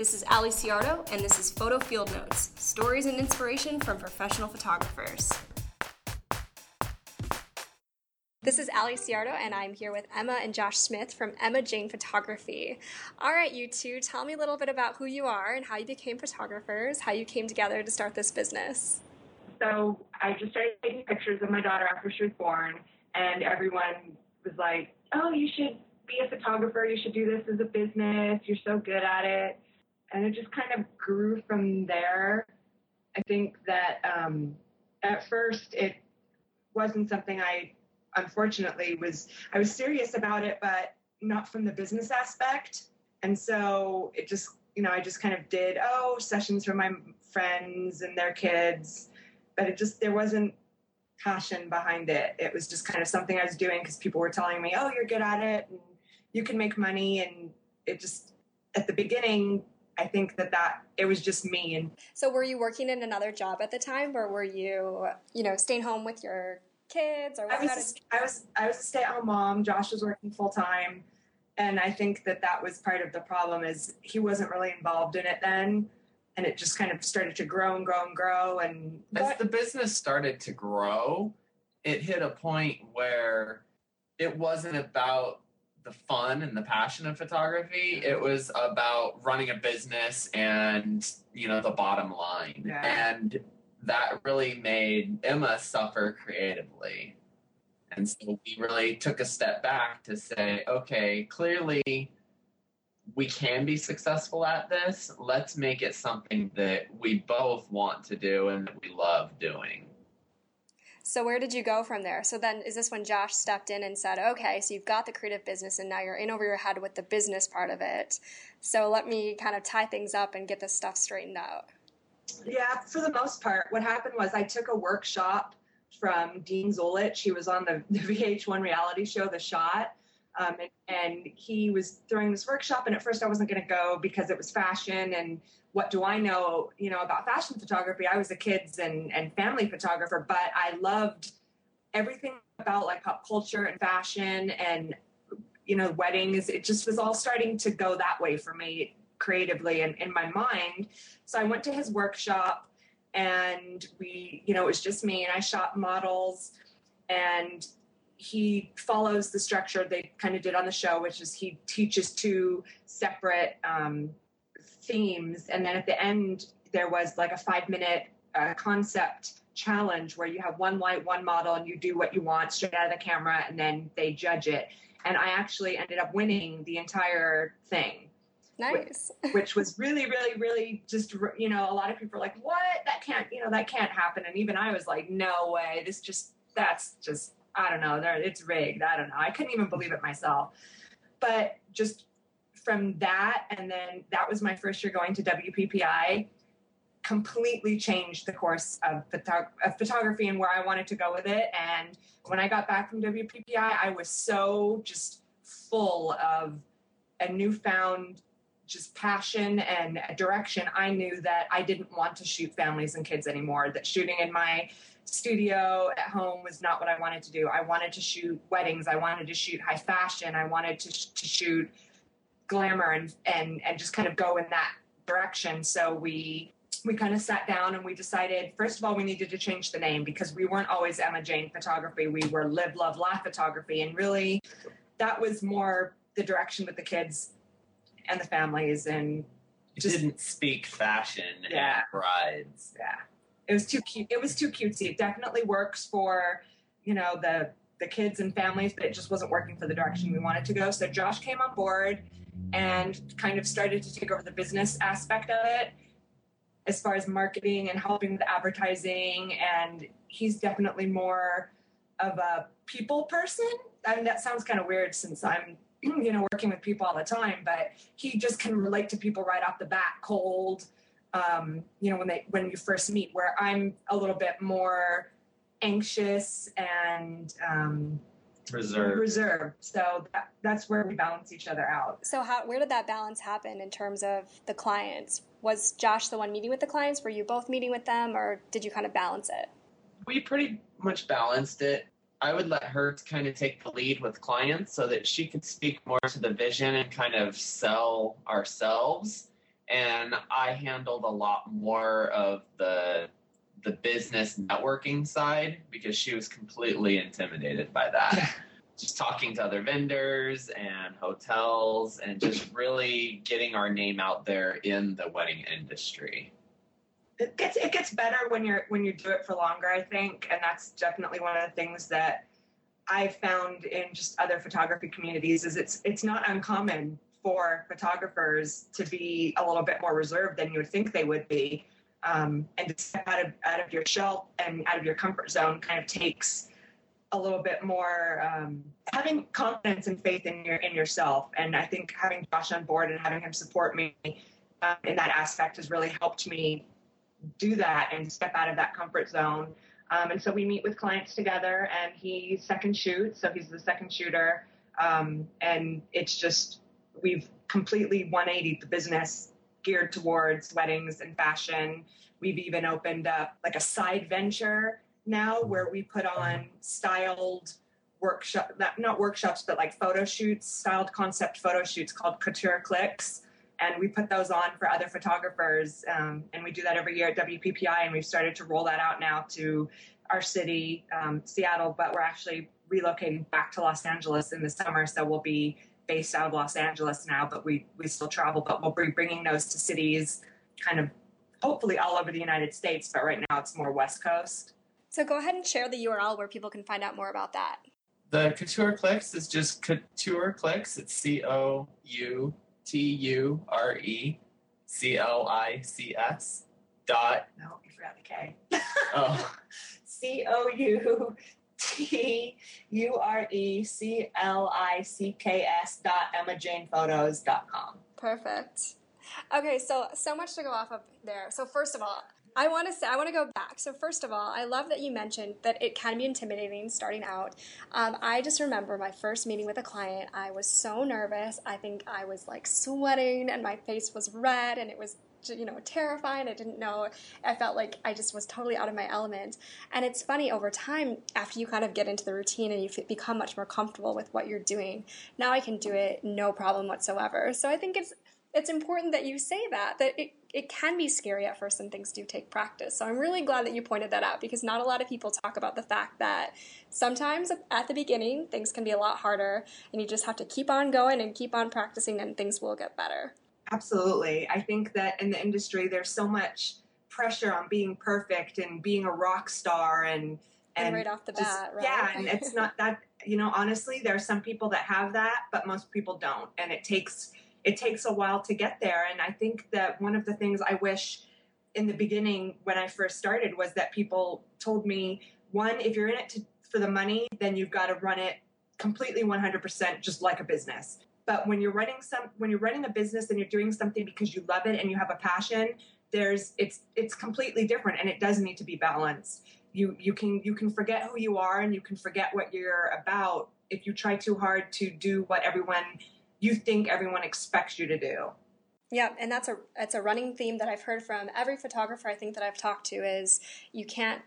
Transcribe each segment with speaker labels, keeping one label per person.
Speaker 1: This is Ali Ciardo, and this is Photo Field Notes stories and inspiration from professional photographers. This is Ali Ciardo, and I'm here with Emma and Josh Smith from Emma Jane Photography. All right, you two, tell me a little bit about who you are and how you became photographers, how you came together to start this business.
Speaker 2: So I just started taking pictures of my daughter after she was born, and everyone was like, "Oh, you should be a photographer. You should do this as a business. You're so good at it." And it just kind of grew from there. I think that um, at first it wasn't something I unfortunately was I was serious about it, but not from the business aspect. And so it just, you know, I just kind of did, oh, sessions for my friends and their kids. But it just, there wasn't passion behind it. It was just kind of something I was doing because people were telling me, oh, you're good at it and you can make money. And it just, at the beginning, I think that that it was just me. And
Speaker 1: so, were you working in another job at the time, or were you, you know, staying home with your kids or
Speaker 2: I was, a, I was I was a stay-at-home mom. Josh was working full time, and I think that that was part of the problem is he wasn't really involved in it then, and it just kind of started to grow and grow and grow. And
Speaker 3: as the business started to grow, it hit a point where it wasn't about the fun and the passion of photography. It was about running a business and you know the bottom line yeah. and that really made Emma suffer creatively. And so we really took a step back to say, okay, clearly we can be successful at this. Let's make it something that we both want to do and that we love doing.
Speaker 1: So where did you go from there? So then is this when Josh stepped in and said, "Okay, so you've got the creative business and now you're in over your head with the business part of it. So let me kind of tie things up and get this stuff straightened out."
Speaker 2: Yeah, for the most part. What happened was I took a workshop from Dean Zulich. He was on the, the VH1 reality show, The Shot. Um, and, and, he was throwing this workshop, and at first I wasn't going to go because it was fashion. And what do I know, you know, about fashion photography? I was a kids and, and family photographer, but I loved everything about like pop culture and fashion and you know weddings. It just was all starting to go that way for me creatively and in my mind. So I went to his workshop and we, you know, it was just me and I shot models and he follows the structure they kind of did on the show, which is he teaches two separate um, themes. And then at the end, there was like a five minute uh, concept challenge where you have one light, one model, and you do what you want straight out of the camera, and then they judge it. And I actually ended up winning the entire thing.
Speaker 1: Nice.
Speaker 2: Which, which, was really, really, really just, you know, a lot of people are like, what? That can't, you know, that can't happen. And even I was like, no way. This just, that's just, I don't know. It's rigged. I don't know. I couldn't even believe it myself. But just from that, and then that was my first year going to WPPI, completely changed the course of, photo- of photography and where I wanted to go with it. And when I got back from WPPI, I was so just full of a newfound just passion and direction, I knew that I didn't want to shoot families and kids anymore. That shooting in my studio at home was not what I wanted to do. I wanted to shoot weddings. I wanted to shoot high fashion. I wanted to, sh- to shoot glamour and, and, and just kind of go in that direction. So we, we kind of sat down and we decided, first of all, we needed to change the name because we weren't always Emma Jane photography. We were live, love, laugh photography. And really that was more the direction that the kids and the families and
Speaker 3: just it didn't speak fashion yeah. and brides.
Speaker 2: Yeah. It was too cute. It was too cutesy. It definitely works for, you know, the the kids and families, but it just wasn't working for the direction we wanted to go. So Josh came on board and kind of started to take over the business aspect of it as far as marketing and helping with advertising. And he's definitely more of a people person. I mean, that sounds kind of weird since I'm you know, working with people all the time, but he just can relate to people right off the bat, cold. Um, you know, when they when you first meet, where I'm a little bit more anxious and um,
Speaker 3: reserved.
Speaker 2: Reserved. So that, that's where we balance each other out.
Speaker 1: So how where did that balance happen in terms of the clients? Was Josh the one meeting with the clients? Were you both meeting with them, or did you kind of balance it?
Speaker 3: We pretty much balanced it. I would let her kind of take the lead with clients so that she could speak more to the vision and kind of sell ourselves. And I handled a lot more of the the business networking side because she was completely intimidated by that. just talking to other vendors and hotels and just really getting our name out there in the wedding industry.
Speaker 2: It gets it gets better when you're when you do it for longer, I think, and that's definitely one of the things that I've found in just other photography communities is it's it's not uncommon for photographers to be a little bit more reserved than you would think they would be. Um, and to step out of out of your shell and out of your comfort zone kind of takes a little bit more um, having confidence and faith in your in yourself. And I think having Josh on board and having him support me um, in that aspect has really helped me do that and step out of that comfort zone. Um, and so we meet with clients together, and he second shoots, so he's the second shooter. Um, and it's just we've completely 180 the business geared towards weddings and fashion. We've even opened up like a side venture now where we put on styled workshop not workshops but like photo shoots styled concept photo shoots called couture clicks and we put those on for other photographers um, and we do that every year at wppi and we've started to roll that out now to our city um, seattle but we're actually relocating back to los angeles in the summer so we'll be based out of los angeles now but we, we still travel but we'll be bringing those to cities kind of hopefully all over the united states but right now it's more west coast
Speaker 1: so go ahead and share the URL where people can find out more about that.
Speaker 3: The Couture Clicks is just Couture Clicks. It's C O U T U R E C L I C S dot.
Speaker 2: No, you forgot the K.
Speaker 3: Oh.
Speaker 2: C O U T U R E C L I C K S dot EmmaJanePhotos dot com.
Speaker 1: Perfect. Okay, so so much to go off of there. So first of all, I want to say I want to go back. So first of all, I love that you mentioned that it can be intimidating starting out. Um, I just remember my first meeting with a client. I was so nervous. I think I was like sweating, and my face was red, and it was you know terrifying. I didn't know. I felt like I just was totally out of my element. And it's funny over time after you kind of get into the routine and you become much more comfortable with what you're doing. Now I can do it no problem whatsoever. So I think it's it's important that you say that that it it can be scary at first and things do take practice. So I'm really glad that you pointed that out because not a lot of people talk about the fact that sometimes at the beginning things can be a lot harder and you just have to keep on going and keep on practicing and things will get better.
Speaker 2: Absolutely. I think that in the industry there's so much pressure on being perfect and being a rock star and
Speaker 1: and, and right off the just, bat, right?
Speaker 2: Yeah, and it's not that you know, honestly, there are some people that have that, but most people don't. And it takes it takes a while to get there. And I think that one of the things I wish in the beginning when I first started was that people told me, one, if you're in it to, for the money, then you've got to run it completely 100% just like a business. But when you're running some when you're running a business and you're doing something because you love it and you have a passion, there's it's it's completely different and it does need to be balanced. You you can you can forget who you are and you can forget what you're about if you try too hard to do what everyone you think everyone expects you to do.
Speaker 1: Yeah, and that's a it's a running theme that I've heard from every photographer I think that I've talked to is you can't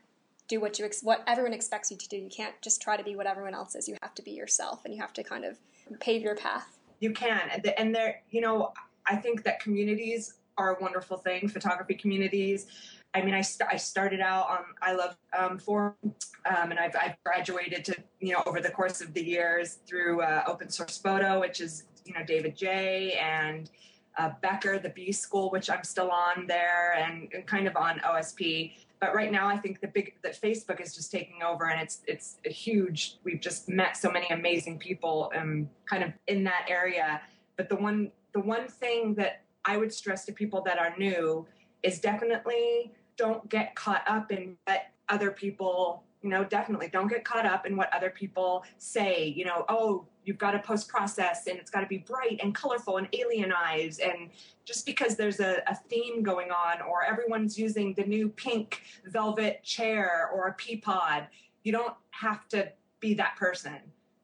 Speaker 1: do what you ex- what everyone expects you to do. You can't just try to be what everyone else is. You have to be yourself, and you have to kind of pave your path.
Speaker 2: You can, and there, you know, I think that communities are a wonderful thing. Photography communities. I mean, I, st- I started out on I Love um, Forum, um, and I've, I've graduated to you know over the course of the years through uh, Open Source Photo, which is you know David Jay and uh, Becker, the B School, which I'm still on there, and, and, kind of on OSP. But right now, I think the big that Facebook is just taking over, and it's it's a huge. We've just met so many amazing people, um, kind of in that area. But the one the one thing that I would stress to people that are new is definitely don't get caught up in what other people you know definitely don't get caught up in what other people say you know oh you've got to post process and it's got to be bright and colorful and alien eyes and just because there's a, a, theme going on or everyone's using the new pink velvet chair or a pea pod you don't have to be that person.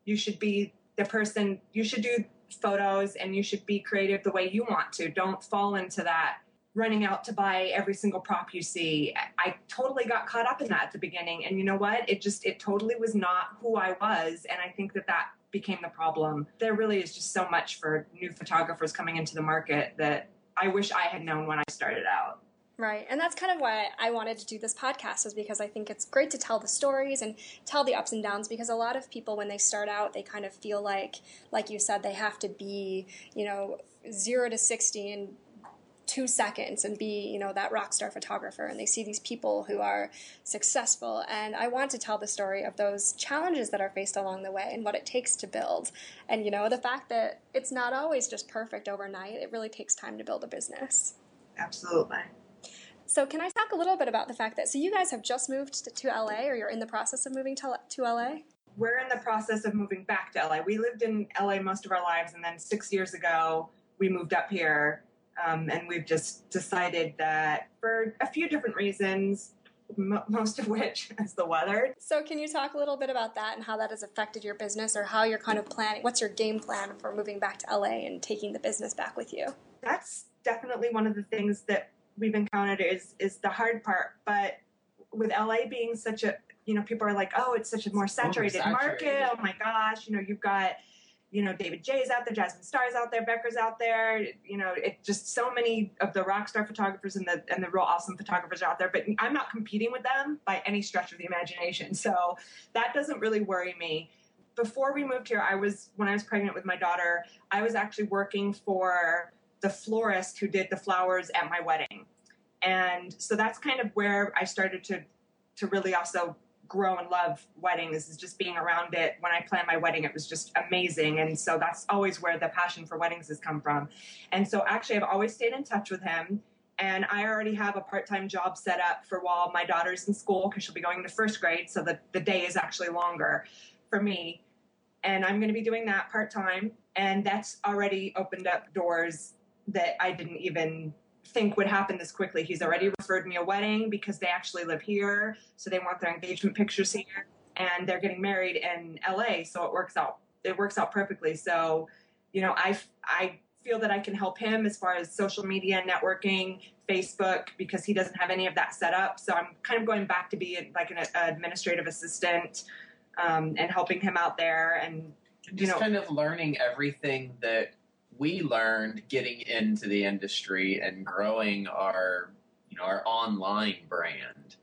Speaker 2: You should be the person you should do photos and you should be creative the way you want to. Don't fall into that running out to buy every single prop you see. I totally got caught up in that at the beginning. And you know what? It just, it totally was not who I was. And I think that that became the problem. There really is just so much for new photographers coming into the market that I wish I had known when I started out.
Speaker 1: Right. And that's kind of why I wanted to do this podcast is because I think it's great to tell the stories and tell the ups and downs because a lot of people when they start out they kind of feel like like you said they have to be, you know, 0 to 60 in 2 seconds and be, you know, that rock star photographer and they see these people who are successful and I want to tell the story of those challenges that are faced along the way and what it takes to build. And you know, the fact that it's not always just perfect overnight. It really takes time to build a business.
Speaker 2: Absolutely.
Speaker 1: So, can I talk a little bit about the fact that so you guys have just moved to, to LA, or you're in the process of moving to to LA?
Speaker 2: We're in the process of moving back to LA. We lived in LA most of our lives, and then six years ago we moved up here, um, and we've just decided that for a few different reasons, m- most of which is the weather.
Speaker 1: So, can you talk a little bit about that and how that has affected your business, or how you're kind of planning? What's your game plan for moving back to LA and taking the business back with you?
Speaker 2: That's definitely one of the things that we've encountered is is the hard part. But with LA being such a you know, people are like, oh, it's such a more saturated, market. Oh my gosh, you know, you've got you know David Jay's out there, Jasmine Star's out there, Becker's out there. You know, it just so many of the rock star photographers and the and the real awesome photographers are out there. But I'm not competing with them by any stretch of the imagination, so that doesn't really worry me. Before we moved here, I was when I was pregnant with my daughter, I was actually working for the florist who did the flowers at my wedding. And so that's kind of where I started to to really also grow and love weddings is just being around it. When I planned my wedding, it was just amazing. And so that's always where the passion for weddings has come from. And so actually I've always stayed in touch with him. And I already have a part-time job set up for while my daughter's in school because she'll be going to first grade. So the, the day is actually longer for me. And I'm going to be doing that part-time. And that's already opened up doors that I didn't even think would happen this quickly. He's already referred me a wedding because they actually live here, so they want their engagement pictures here, and they're getting married in LA, so it works out. It works out perfectly. So, you know, I I feel that I can help him as far as social media, networking, Facebook, because he doesn't have any of that set up. So I'm kind of going back to be like an administrative assistant um, and helping him out there and
Speaker 3: you know, kind of learning everything that we learned getting into the industry and growing our you know our online brand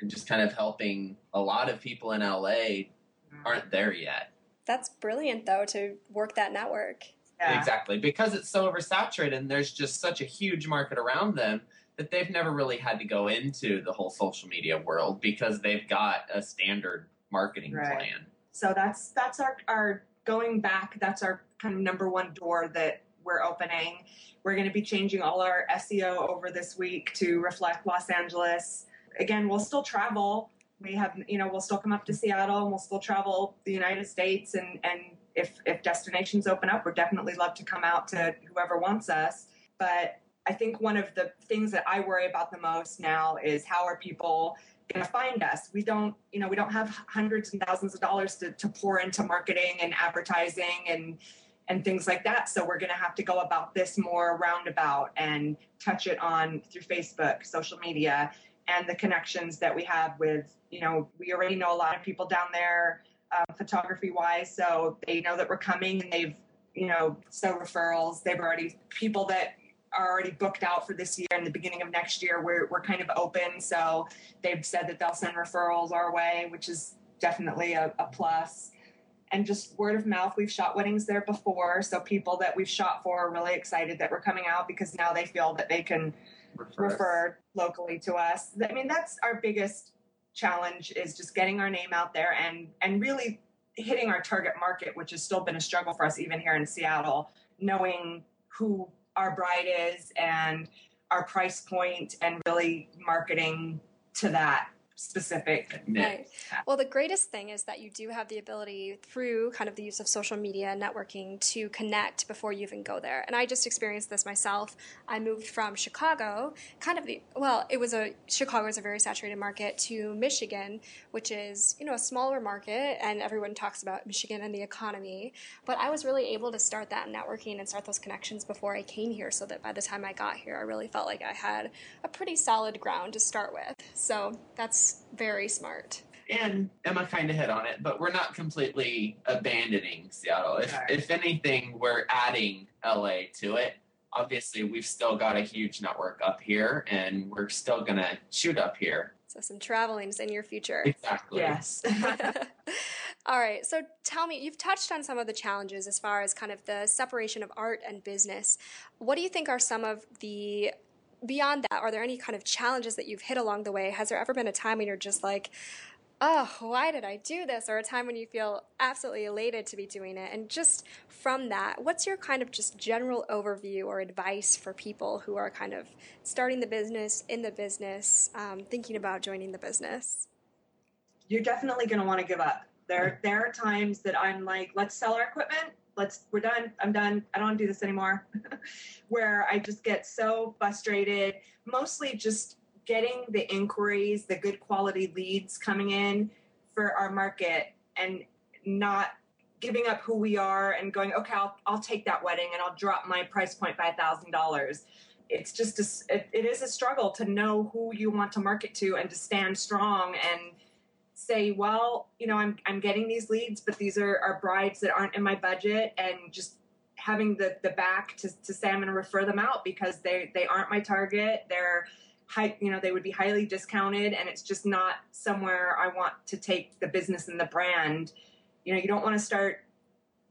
Speaker 3: and just kind of helping a lot of people in LA mm-hmm. aren't there yet.
Speaker 1: That's brilliant though to work that network.
Speaker 3: Yeah. Exactly. Because it's so oversaturated and there's just such a huge market around them that they've never really had to go into the whole social media world because they've got a standard marketing right. plan.
Speaker 2: So that's that's our our going back, that's our kind of number one door that we're opening. We're going to be changing all our SEO over this week to reflect Los Angeles. Again, we'll still travel. We have, you know, we'll still come up to Seattle and we'll still travel the United States. And, and if, if destinations open up, we'd definitely love to come out to whoever wants us. But I think one of the things that I worry about the most now is how are people going to find us. We don't, you know, we don't have hundreds and thousands of dollars to, to pour into marketing and advertising and and things like that. So we're going to have to go about this more roundabout and touch it on through Facebook, social media, and the connections that we have with, you know, we already know a lot of people down there, um, photography wise. So they know that we're coming and they've, you know, so referrals. They've already people that are already booked out for this year and the beginning of next year. We're, we're kind of open. So they've said that they'll send referrals our way, which is definitely a, a plus. And just word of mouth, we've shot weddings there before. So people that we've shot for are really excited that we're coming out because now they feel that they can refer, refer locally to us. I mean, that's our biggest challenge is just getting our name out there and and really hitting our target market, which has still been a struggle for us even here in Seattle, knowing who our bride is and our price point and really marketing to that specific
Speaker 1: Right. Well, the greatest thing is that you do have the ability through kind of the use of social media and networking to connect before you even go there. And I just experienced this myself. I moved from Chicago, kind of the well, it was a Chicago is a very saturated market to Michigan, which is you know a smaller market, and everyone talks about Michigan and the economy. But I was really able to start that networking and start those connections before I came here, so that by the time I got here, I really felt like I had a pretty solid ground to start with. So that's very smart.
Speaker 3: And Emma kind of hit on it, but we're not completely abandoning Seattle. If, right. if anything, we're adding LA to it obviously we've still got a huge network up here and we're still going to shoot up here.
Speaker 1: So some traveling's in your future.
Speaker 3: Exactly.
Speaker 2: Yes.
Speaker 1: All right. So tell me, you've touched on some of the challenges as far as kind of the separation of art and business. What do you think are some of the beyond that? Are there any kind of challenges that you've hit along the way? Has there ever been a time when you're just like, oh, why did I do this? Or a time when you feel absolutely elated to be doing it. And just from that, what's your kind of just general overview or advice for people who are kind of starting the business, in the business, um, thinking about joining the business?
Speaker 2: You're definitely going to want to give up. There, there are times that I'm like, let's sell our equipment. Let's, we're done. I'm done. I don't want to do this anymore. Where I just get so frustrated, mostly just getting the inquiries, the good quality leads coming in for our market and not giving up who we are and going, okay, I'll, I'll take that wedding and I'll drop my price point by a thousand dollars. It's just, a, it, it is a struggle to know who you want to market to and to stand strong and say, well, you know, I'm, I'm getting these leads, but these are, are brides that aren't in my budget and just having the, the back to, to say I'm going to refer them out because they, they aren't my target. They're, high, you know, they would be highly discounted, and it's just not somewhere I want to take the business and the brand. You know, you don't want to start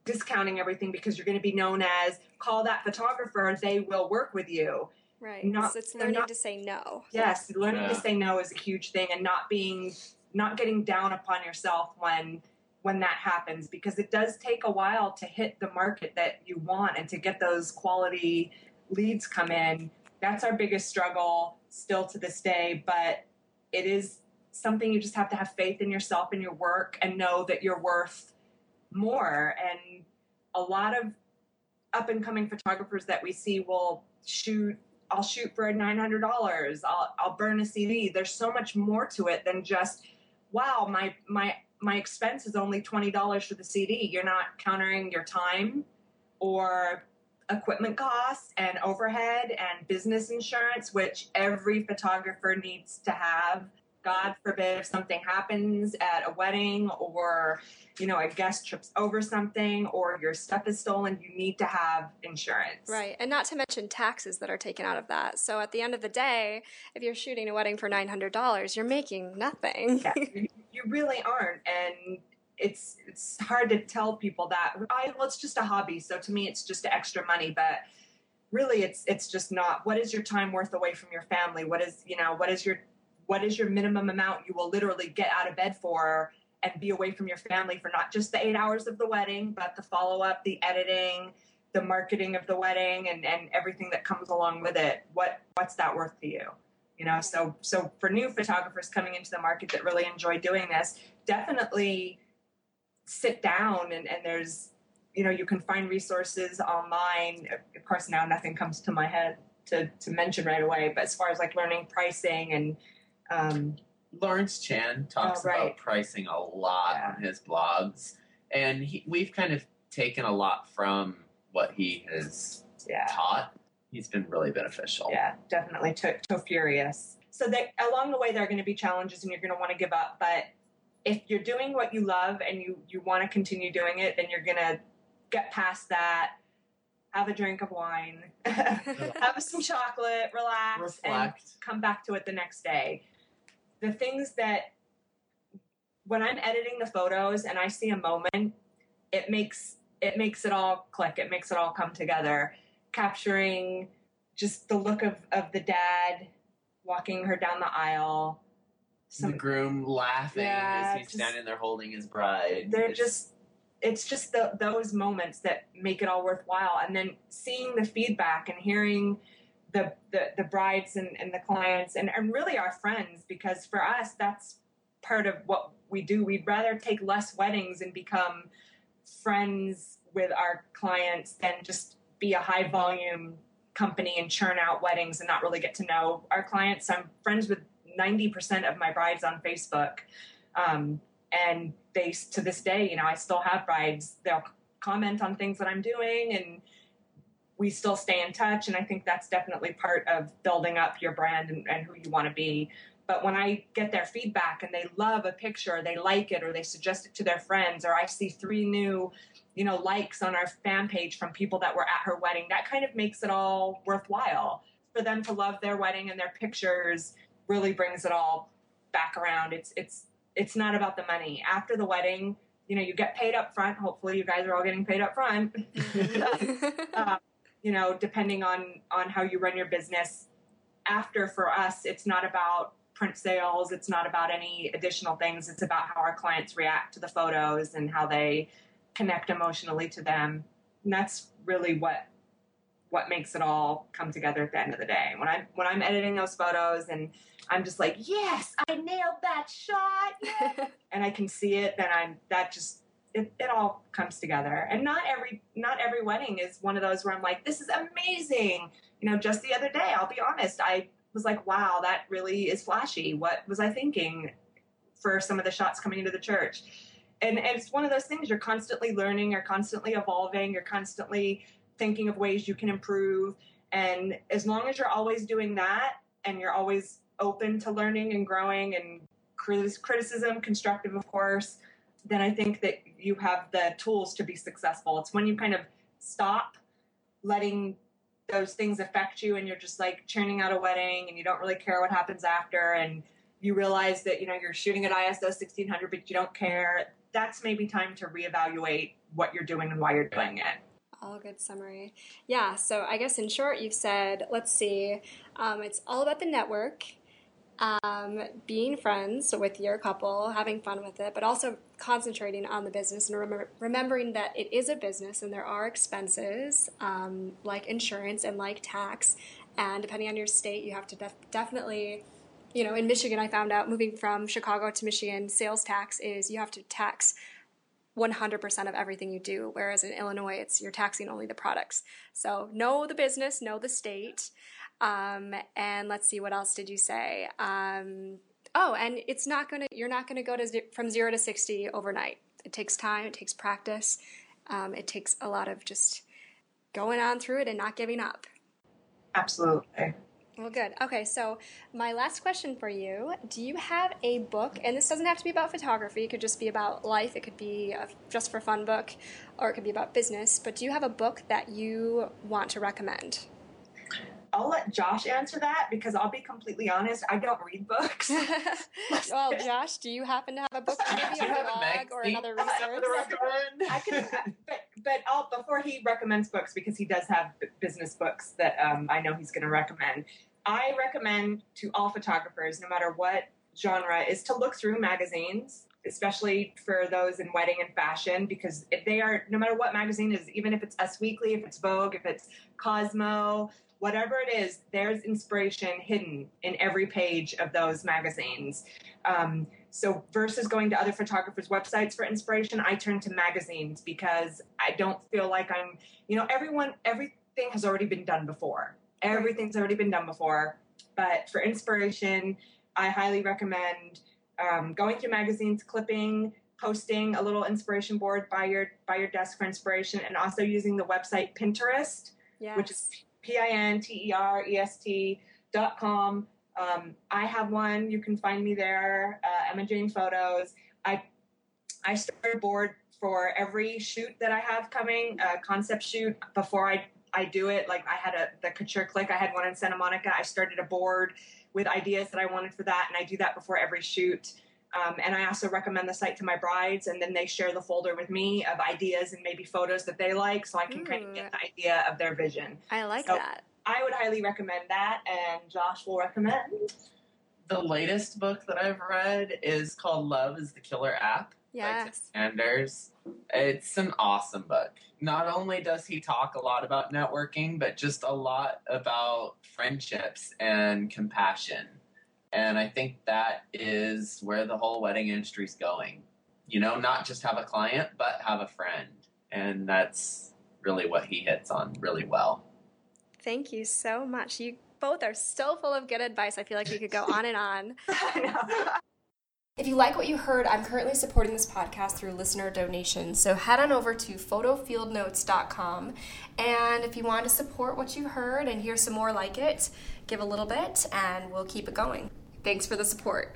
Speaker 2: discounting everything because you're going to be known as call that photographer; they will work with you.
Speaker 1: Right. Not, so it's learning not, to say no.
Speaker 2: Yes, learning yeah. to say no is a huge thing, and not being, not getting down upon yourself when when that happens because it does take a while to hit the market that you want and to get those quality leads come in. That's our biggest struggle still to this day, but it is something you just have to have faith in yourself and your work and know that you're worth more. And a lot of up and coming photographers that we see will shoot I'll shoot for nine hundred dollars. I'll I'll burn a CD. There's so much more to it than just wow my my my expense is only twenty dollars for the CD. You're not countering your time or equipment costs and overhead and business insurance, which every photographer needs to have. God forbid if something happens at a wedding or you know a guest trips over something or your stuff is stolen you need to have insurance.
Speaker 1: Right and not to mention taxes that are taken out of that. So at the end of the day if you're shooting a wedding for $900 you're making nothing.
Speaker 2: Yeah, you really aren't and it's it's hard to tell people that. I well it's just a hobby so to me it's just extra money but really it's it's just not what is your time worth away from your family? What is you know what is your what is your minimum amount you will literally get out of bed for and be away from your family for not just the 8 hours of the wedding but the follow up the editing the marketing of the wedding and and everything that comes along with it. What what's that worth to you? You know so so for new photographers coming into the market that really enjoy doing this definitely sit down and, and there's you know you can find resources online. Of course now nothing comes to my head to, to mention right away but as far as like learning pricing and um,
Speaker 3: lawrence chan talks oh, right. about pricing a lot yeah. on his blogs and he, we've kind of taken a lot from what he has yeah. taught he's been really beneficial
Speaker 2: yeah definitely to, to furious so that along the way there are going to be challenges and you're going to want to give up but if you're doing what you love and you you want to continue doing it, then you're gonna get past that. Have a drink of wine, have some chocolate, relax, Reflect. and come back to it the next day. The things that when I'm editing the photos and I see a moment, it makes it makes it all click. It makes it all come together. Capturing just the look of, of the dad walking her down the aisle,
Speaker 3: some, the groom laughing yeah, as he's just, standing there holding his bride.
Speaker 2: They're it's, just it's just the, those moments that make it all worthwhile and then seeing the feedback and hearing the the, the brides and, and the clients and, and really our friends because for us that's part of what we do we'd rather take less weddings and become friends with our clients than just be a high volume company and churn out weddings and not really get to know our clients i'm friends with 90% of my brides on Facebook. Um, and they, to this day, you know, I still have brides. They'll comment on things that I'm doing and we still stay in touch. And I think that's definitely part of building up your brand and, and who you want to be. But when I get their feedback and they love a picture, they like it, or they suggest it to their friends, or I see three new, you know, likes on our fan page from people that were at her wedding, that kind of makes it all worthwhile. For them to love their wedding and their pictures really brings it all back around. It's it's it's not about the money. After the wedding, you know, you get paid up front. Hopefully, you guys are all getting paid up front. uh, you know, depending on on how you run your business. After for us, it's not about print sales. It's not about any additional things. It's about how our clients react to the photos and how they connect emotionally to them. And that's really what what makes it all come together at the end of the day. When I when I'm editing those photos and I'm just like, yes, I nailed that shot, and I can see it, then I'm that just it, it all comes together. And not every not every wedding is one of those where I'm like, this is amazing. You know, just the other day, I'll be honest, I was like, wow, that really is flashy. What was I thinking for some of the shots coming into the church? And, and it's one of those things you're constantly learning, you're constantly evolving, you're constantly thinking of ways you can improve. And as long as you're always doing that and you're always open to learning and growing and criticism, constructive, of course, then I think that you have the tools to be successful. It's when you kind of stop letting those things affect you and you're just like churning out a wedding and you don't really care what happens after and you realize that you know you're shooting at ISO 1600 but you don't care that's maybe time to reevaluate what you're doing and why you're doing it.
Speaker 1: All good summary. Yeah so i guess in short you've said let's see um, it's all about the network um, being friends with your couple, having fun with it, but also concentrating on the business and remember, remembering that it is a business and there are expenses um, like insurance and like tax. And depending on your state, you have to def- definitely, you know, in Michigan, I found out moving from Chicago to Michigan, sales tax is you have to tax 100% of everything you do, whereas in Illinois, it's you're taxing only the products. So know the business, know the state. Um, and let's see, what else did you say? Um, oh, and it's not gonna. You're not gonna go to from zero to sixty overnight. It takes time. It takes practice. Um, it takes a lot of just going on through it and not giving up.
Speaker 2: Absolutely.
Speaker 1: Well, good. Okay, so my last question for you Do you have a book? And this doesn't have to be about photography, it could just be about life, it could be a just for fun book, or it could be about business. But do you have a book that you want to recommend?
Speaker 2: I'll let Josh answer that because I'll be completely honest, I don't read books.
Speaker 1: well, Josh, do you happen to have a book, maybe a blog or another resource?
Speaker 2: I can, but but I'll before he recommends books because he does have business books that um, I know he's going to recommend. I recommend to all photographers, no matter what genre, is to look through magazines especially for those in wedding and fashion, because if they are, no matter what magazine is, even if it's Us Weekly, if it's Vogue, if it's Cosmo, whatever it is, there's inspiration hidden in every page of those magazines. Um, so versus going to other photographers' websites for inspiration, I turn to magazines because I don't feel like I'm, you know, everyone, everything has already been done before. Everything's already been done before. But for inspiration, I highly recommend um, going through magazines, clipping, posting a little inspiration board by your by your desk for inspiration, and also using the website Pinterest, yes. which is P-I-N-T-E-R-E-S-T dot com. Um, I have one. You can find me there. Uh, Emma Jane Photos. I I start a board for every shoot that I have coming, a concept shoot. Before I I do it, like I had a the Couture Click. I had one in Santa Monica. I started a board with ideas that I wanted for that, and I do that before every shoot. Um, and I also recommend the site to my brides, and then they share the folder with me of ideas and maybe photos that they like, so I can Ooh. kind of get the idea of their vision.
Speaker 1: I like so that.
Speaker 2: I would highly recommend that, and Josh will recommend.
Speaker 3: The latest book that I've read is called Love is the Killer App.
Speaker 1: Yes.
Speaker 3: Sanders. It's an awesome book. Not only does he talk a lot about networking, but just a lot about friendships and compassion and I think that is where the whole wedding industry is going. You know, not just have a client, but have a friend. And that's really what he hits on really well.
Speaker 1: Thank you so much. You both are so full of good advice. I feel like we could go on and on. If you like what you heard, I'm currently supporting this podcast through listener donations. So head on over to photofieldnotes.com. And if you want to support what you heard and hear some more like it, give a little bit and we'll keep it going. Thanks for the support.